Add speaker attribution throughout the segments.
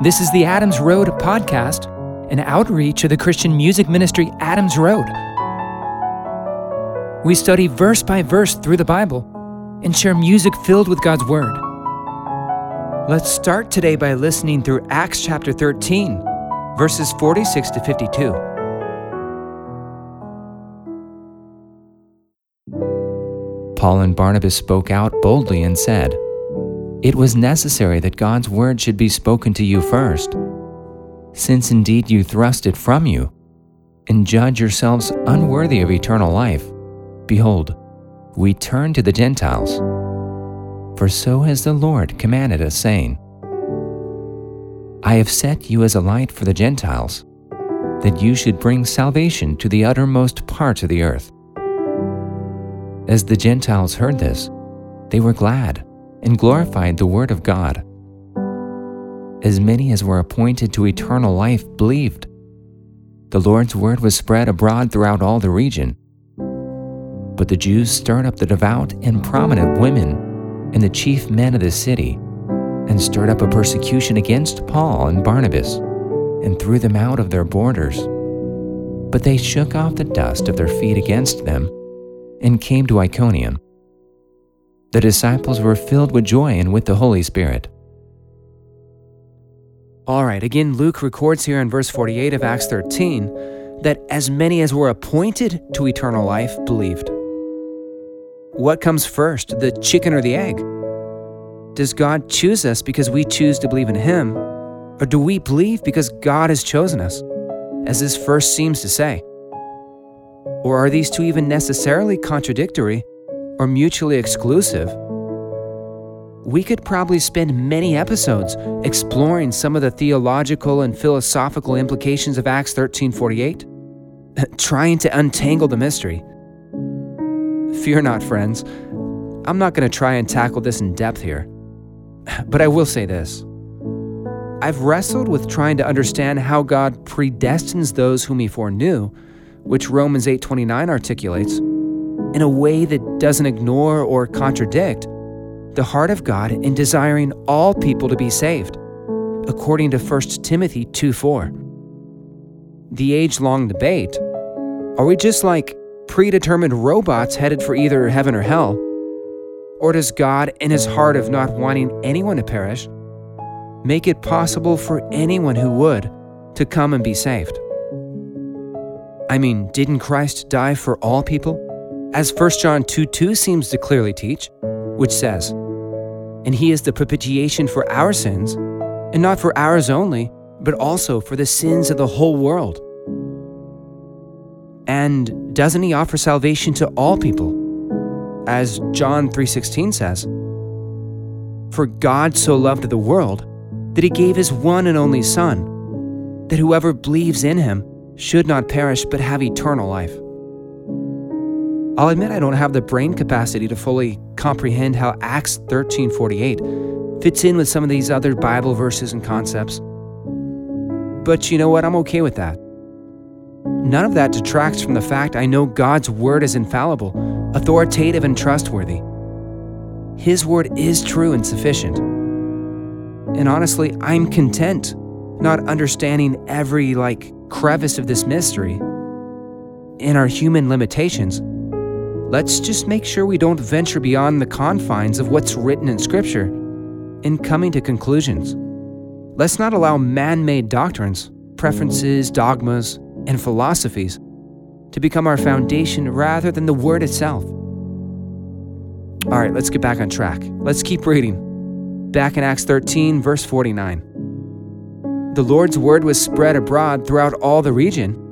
Speaker 1: This is the Adams Road podcast, an outreach of the Christian music ministry Adams Road. We study verse by verse through the Bible and share music filled with God's Word. Let's start today by listening through Acts chapter 13, verses 46 to 52. Paul and Barnabas spoke out boldly and said, It was necessary that God's word should be spoken to you first. Since indeed you thrust it from you, and judge yourselves unworthy of eternal life, behold, we turn to the Gentiles. For so has the Lord commanded us, saying, I have set you as a light for the Gentiles, that you should bring salvation to the uttermost parts of the earth. As the Gentiles heard this, they were glad and glorified the word of God. As many as were appointed to eternal life believed. The Lord's word was spread abroad throughout all the region. But the Jews stirred up the devout and prominent women and the chief men of the city, and stirred up a persecution against Paul and Barnabas, and threw them out of their borders. But they shook off the dust of their feet against them and came to Iconium. The disciples were filled with joy and with the Holy Spirit. All right, again, Luke records here in verse 48 of Acts 13 that as many as were appointed to eternal life believed. What comes first, the chicken or the egg? Does God choose us because we choose to believe in Him? Or do we believe because God has chosen us, as this verse seems to say? Or are these two even necessarily contradictory or mutually exclusive? We could probably spend many episodes exploring some of the theological and philosophical implications of Acts 13:48, trying to untangle the mystery. Fear not, friends. I'm not going to try and tackle this in depth here. But I will say this. I've wrestled with trying to understand how God predestines those whom he foreknew which Romans 8:29 articulates, in a way that doesn't ignore or contradict the heart of God in desiring all people to be saved, according to 1 Timothy 2:4. The age-long debate, are we just like predetermined robots headed for either heaven or hell? Or does God, in his heart of not wanting anyone to perish, make it possible for anyone who would to come and be saved? I mean, didn't Christ die for all people? As 1 John 2 2 seems to clearly teach, which says, And he is the propitiation for our sins, and not for ours only, but also for the sins of the whole world. And doesn't he offer salvation to all people? As John 3:16 says, For God so loved the world that he gave his one and only son, that whoever believes in him should not perish but have eternal life. I'll admit I don't have the brain capacity to fully comprehend how Acts 13:48 fits in with some of these other Bible verses and concepts. But you know what? I'm okay with that. None of that detracts from the fact I know God's word is infallible, authoritative, and trustworthy. His word is true and sufficient. And honestly, I'm content not understanding every like crevice of this mystery, in our human limitations, let's just make sure we don't venture beyond the confines of what's written in Scripture in coming to conclusions. Let's not allow man made doctrines, preferences, dogmas, and philosophies to become our foundation rather than the Word itself. All right, let's get back on track. Let's keep reading. Back in Acts 13, verse 49. The Lord's word was spread abroad throughout all the region.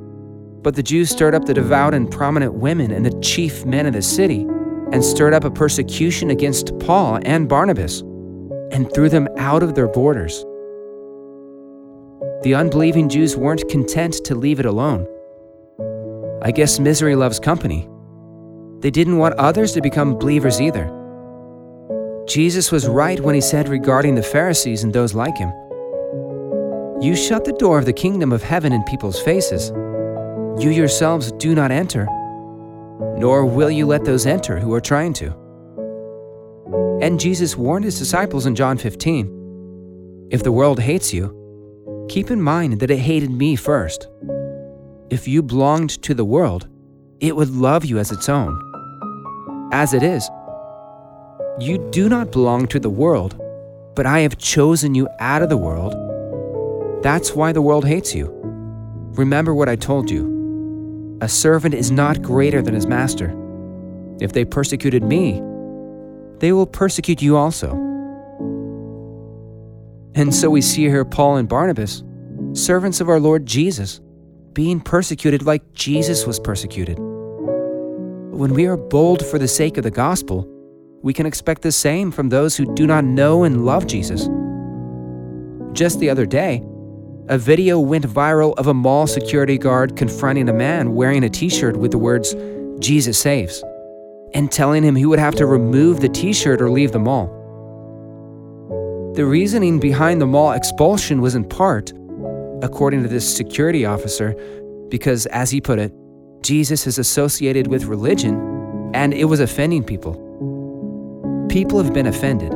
Speaker 1: But the Jews stirred up the devout and prominent women and the chief men of the city, and stirred up a persecution against Paul and Barnabas, and threw them out of their borders. The unbelieving Jews weren't content to leave it alone. I guess misery loves company. They didn't want others to become believers either. Jesus was right when he said regarding the Pharisees and those like him you shut the door of the kingdom of heaven in people's faces. You yourselves do not enter, nor will you let those enter who are trying to. And Jesus warned his disciples in John 15 If the world hates you, keep in mind that it hated me first. If you belonged to the world, it would love you as its own. As it is, you do not belong to the world, but I have chosen you out of the world. That's why the world hates you. Remember what I told you a servant is not greater than his master. If they persecuted me, they will persecute you also. And so we see here Paul and Barnabas, servants of our Lord Jesus, being persecuted like Jesus was persecuted. When we are bold for the sake of the gospel, we can expect the same from those who do not know and love Jesus. Just the other day, a video went viral of a mall security guard confronting a man wearing a t shirt with the words, Jesus saves, and telling him he would have to remove the t shirt or leave the mall. The reasoning behind the mall expulsion was in part, according to this security officer, because, as he put it, Jesus is associated with religion and it was offending people. People have been offended.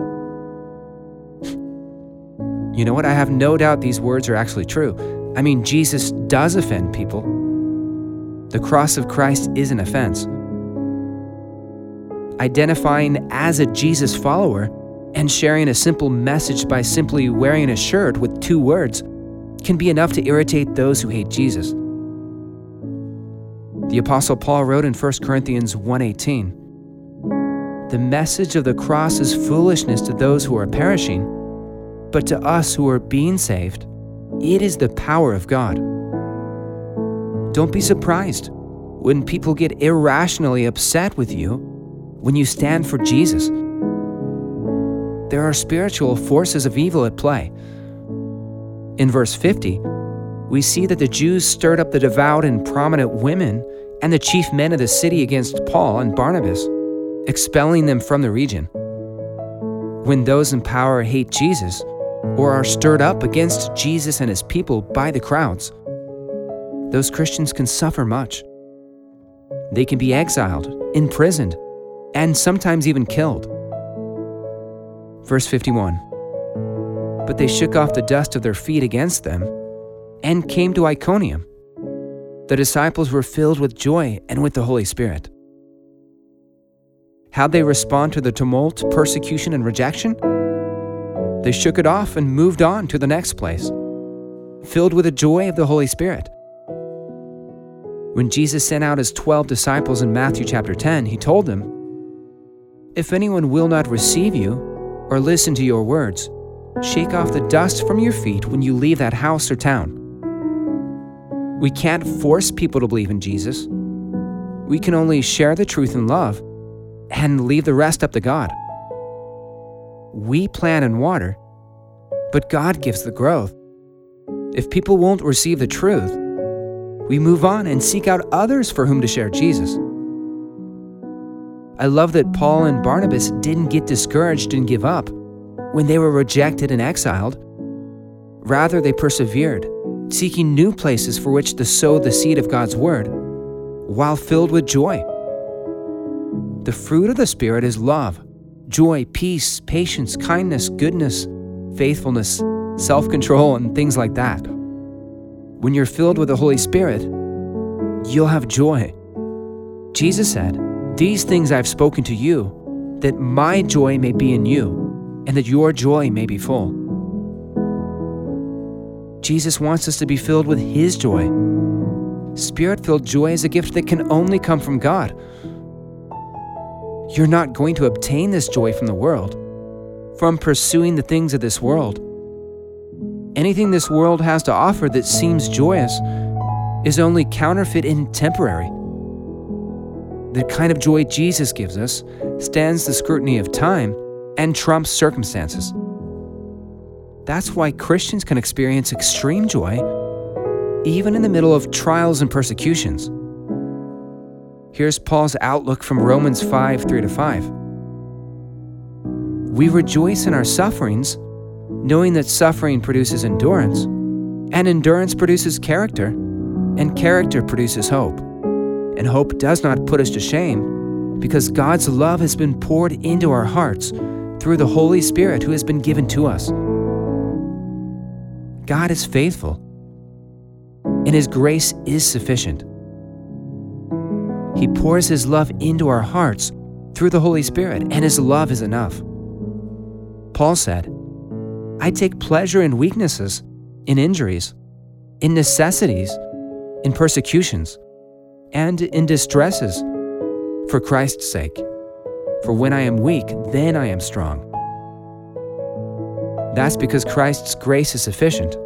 Speaker 1: You know what? I have no doubt these words are actually true. I mean, Jesus does offend people. The cross of Christ is an offense. Identifying as a Jesus follower and sharing a simple message by simply wearing a shirt with two words can be enough to irritate those who hate Jesus. The apostle Paul wrote in 1 Corinthians 1:18, "The message of the cross is foolishness to those who are perishing, but to us who are being saved, it is the power of God. Don't be surprised when people get irrationally upset with you when you stand for Jesus. There are spiritual forces of evil at play. In verse 50, we see that the Jews stirred up the devout and prominent women and the chief men of the city against Paul and Barnabas, expelling them from the region. When those in power hate Jesus, or are stirred up against Jesus and his people by the crowds, those Christians can suffer much. They can be exiled, imprisoned, and sometimes even killed. Verse 51 But they shook off the dust of their feet against them and came to Iconium. The disciples were filled with joy and with the Holy Spirit. How'd they respond to the tumult, persecution, and rejection? They shook it off and moved on to the next place, filled with the joy of the Holy Spirit. When Jesus sent out his 12 disciples in Matthew chapter 10, he told them, If anyone will not receive you or listen to your words, shake off the dust from your feet when you leave that house or town. We can't force people to believe in Jesus. We can only share the truth in love and leave the rest up to God. We plant and water, but God gives the growth. If people won't receive the truth, we move on and seek out others for whom to share Jesus. I love that Paul and Barnabas didn't get discouraged and give up when they were rejected and exiled. Rather, they persevered, seeking new places for which to sow the seed of God's Word, while filled with joy. The fruit of the Spirit is love joy, peace, patience, kindness, goodness, faithfulness, self control, and things like that. When you're filled with the Holy Spirit, you'll have joy. Jesus said, These things I've spoken to you, that my joy may be in you, and that your joy may be full. Jesus wants us to be filled with His joy. Spirit filled joy is a gift that can only come from God. You're not going to obtain this joy from the world, from pursuing the things of this world. Anything this world has to offer that seems joyous is only counterfeit and temporary. The kind of joy Jesus gives us stands the scrutiny of time and trumps circumstances. That's why Christians can experience extreme joy even in the middle of trials and persecutions. Here's Paul's outlook from Romans 5 3 to 5. We rejoice in our sufferings, knowing that suffering produces endurance, and endurance produces character, and character produces hope. And hope does not put us to shame, because God's love has been poured into our hearts through the Holy Spirit who has been given to us. God is faithful, and His grace is sufficient. He pours His love into our hearts through the Holy Spirit, and His love is enough. Paul said, I take pleasure in weaknesses, in injuries, in necessities, in persecutions, and in distresses, for Christ's sake. For when I am weak, then I am strong. That's because Christ's grace is sufficient,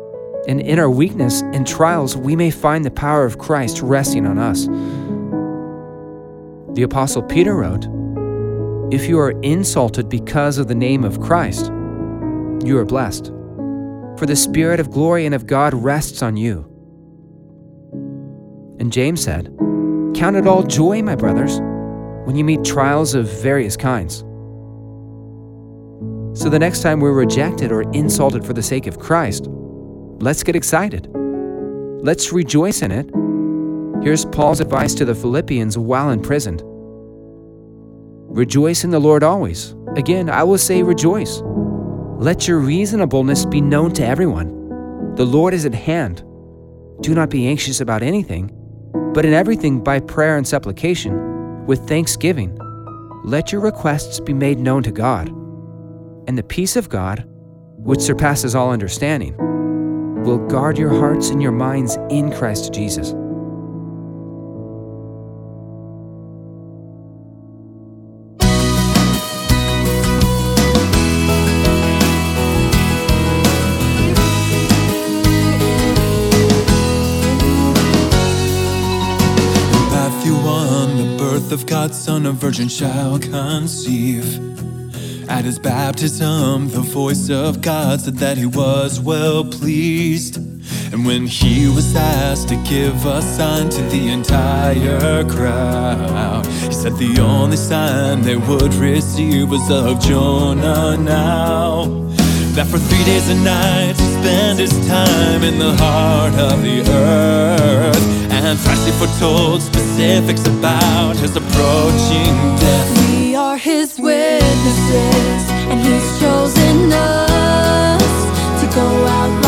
Speaker 1: and in our weakness and trials, we may find the power of Christ resting on us. The Apostle Peter wrote, If you are insulted because of the name of Christ, you are blessed, for the Spirit of glory and of God rests on you. And James said, Count it all joy, my brothers, when you meet trials of various kinds. So the next time we're rejected or insulted for the sake of Christ, let's get excited. Let's rejoice in it. Here's Paul's advice to the Philippians while imprisoned Rejoice in the Lord always. Again, I will say rejoice. Let your reasonableness be known to everyone. The Lord is at hand. Do not be anxious about anything, but in everything by prayer and supplication, with thanksgiving, let your requests be made known to God. And the peace of God, which surpasses all understanding, will guard your hearts and your minds in Christ Jesus.
Speaker 2: Of God's Son, a virgin shall conceive. At his baptism, the voice of God said that he was well pleased. And when he was asked to give a sign to the entire crowd, he said the only sign they would receive was of Jonah now. That for three days and nights he spent his time in the heart of the earth and he foretold specifics about his approaching death.
Speaker 3: We are his witnesses, and he's chosen us to go out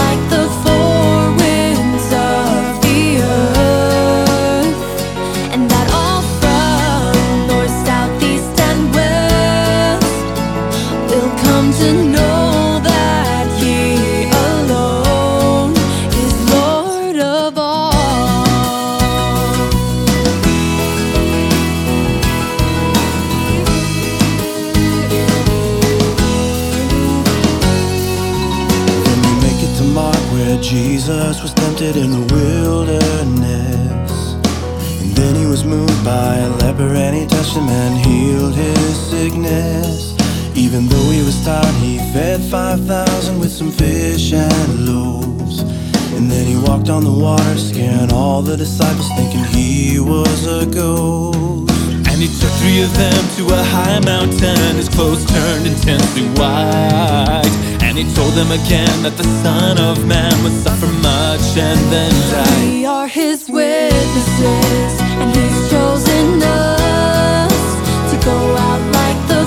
Speaker 2: on the water, scaring all the disciples, thinking he was a ghost. And he took three of them to a high mountain, his clothes turned intensely white. And he told them again that the Son of Man would suffer much and then die.
Speaker 3: We are his witnesses, and he's chosen us to go out like the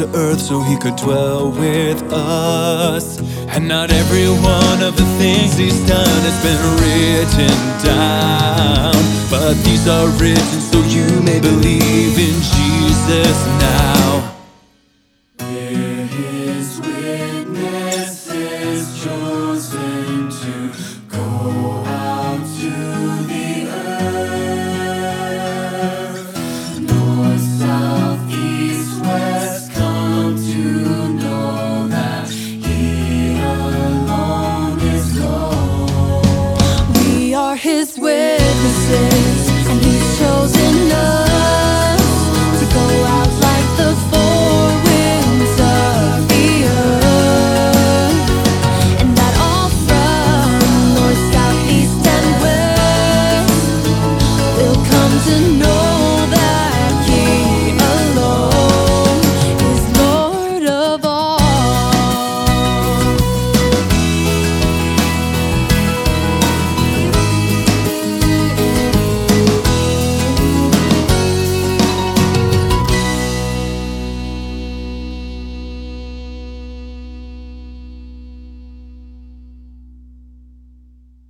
Speaker 3: to
Speaker 2: earth so He could dwell with us. And not every one of the things He's done has been written down. But these are written so you may believe in Jesus now.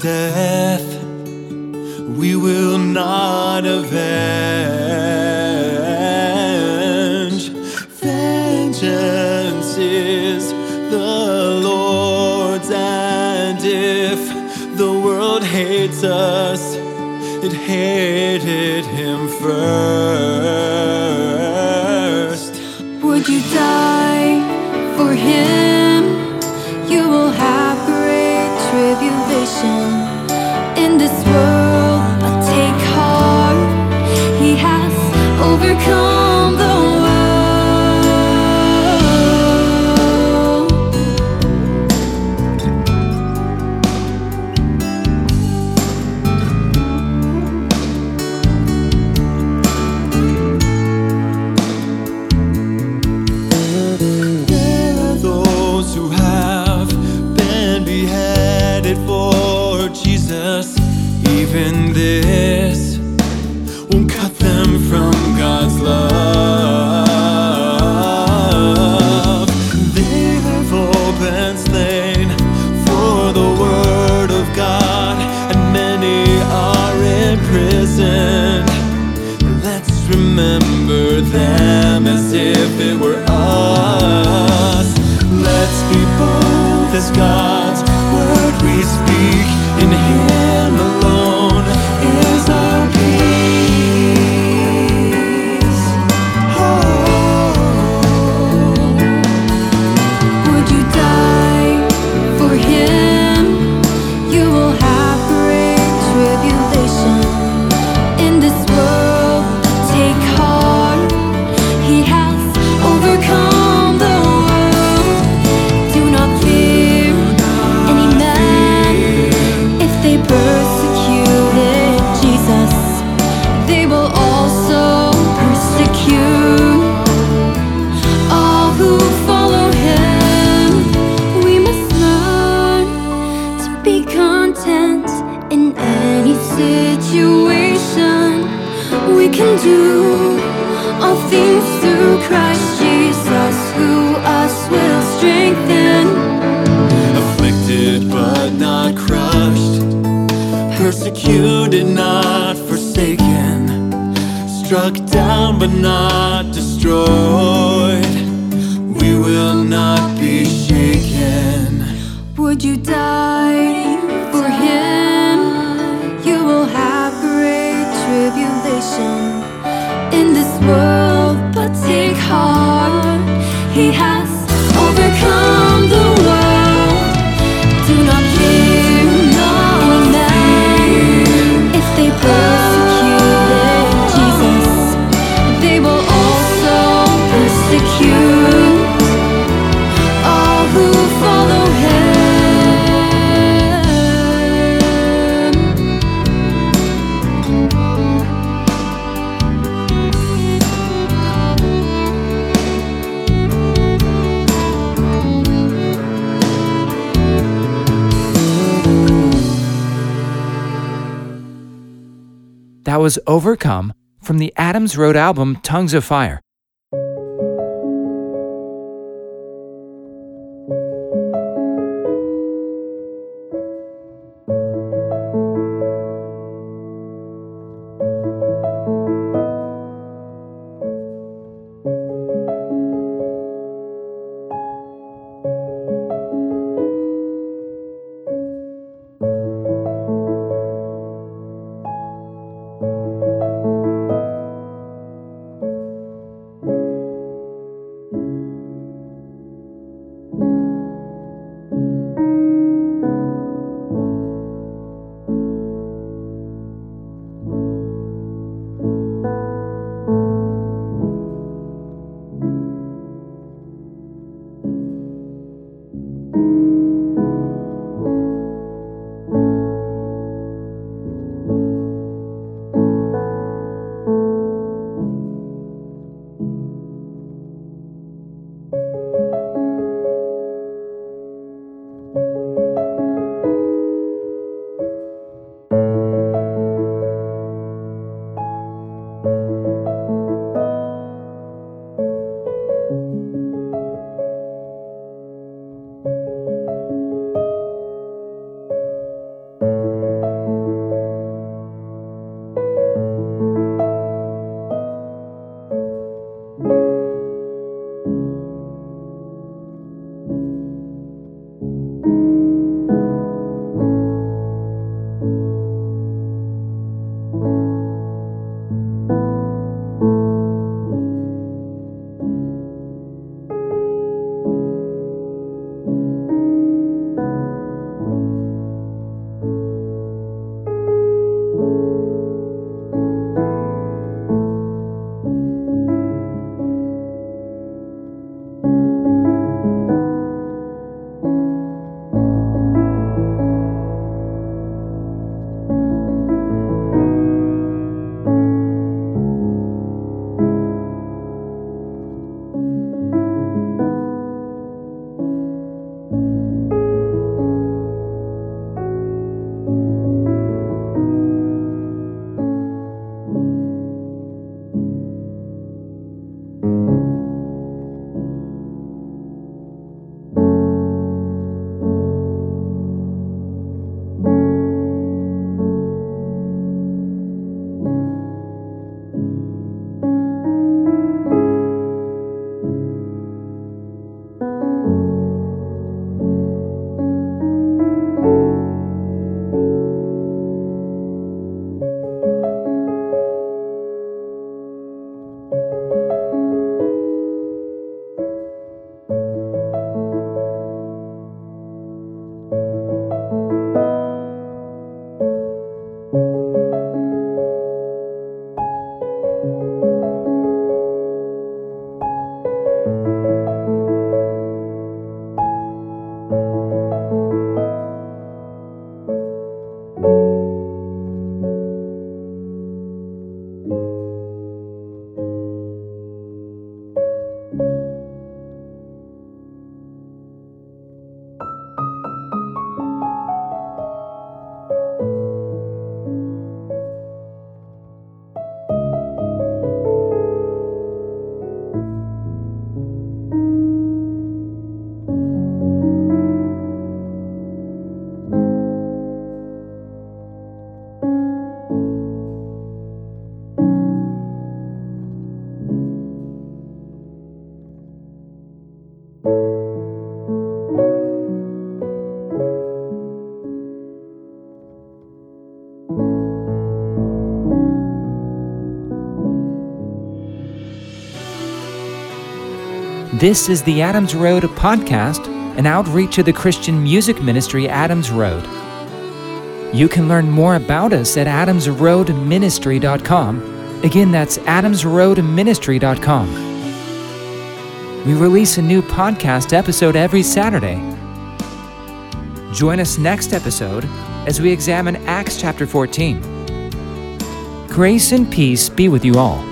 Speaker 2: death we will not avenge. Vengeance is the Lord's, and if the world hates us, it hated him first. is God. be
Speaker 3: content in any situation. We can do all things through Christ Jesus, who us will strengthen.
Speaker 2: Afflicted but not crushed, persecuted, not forsaken, struck down but not destroyed.
Speaker 3: you die?
Speaker 1: was Overcome from the Adams Road album Tongues of Fire, This is the Adams Road podcast, an outreach of the Christian music ministry Adams Road. You can learn more about us at adamsroadministry.com. Again, that's adamsroadministry.com. We release a new podcast episode every Saturday. Join us next episode as we examine Acts chapter 14. Grace and peace be with you all.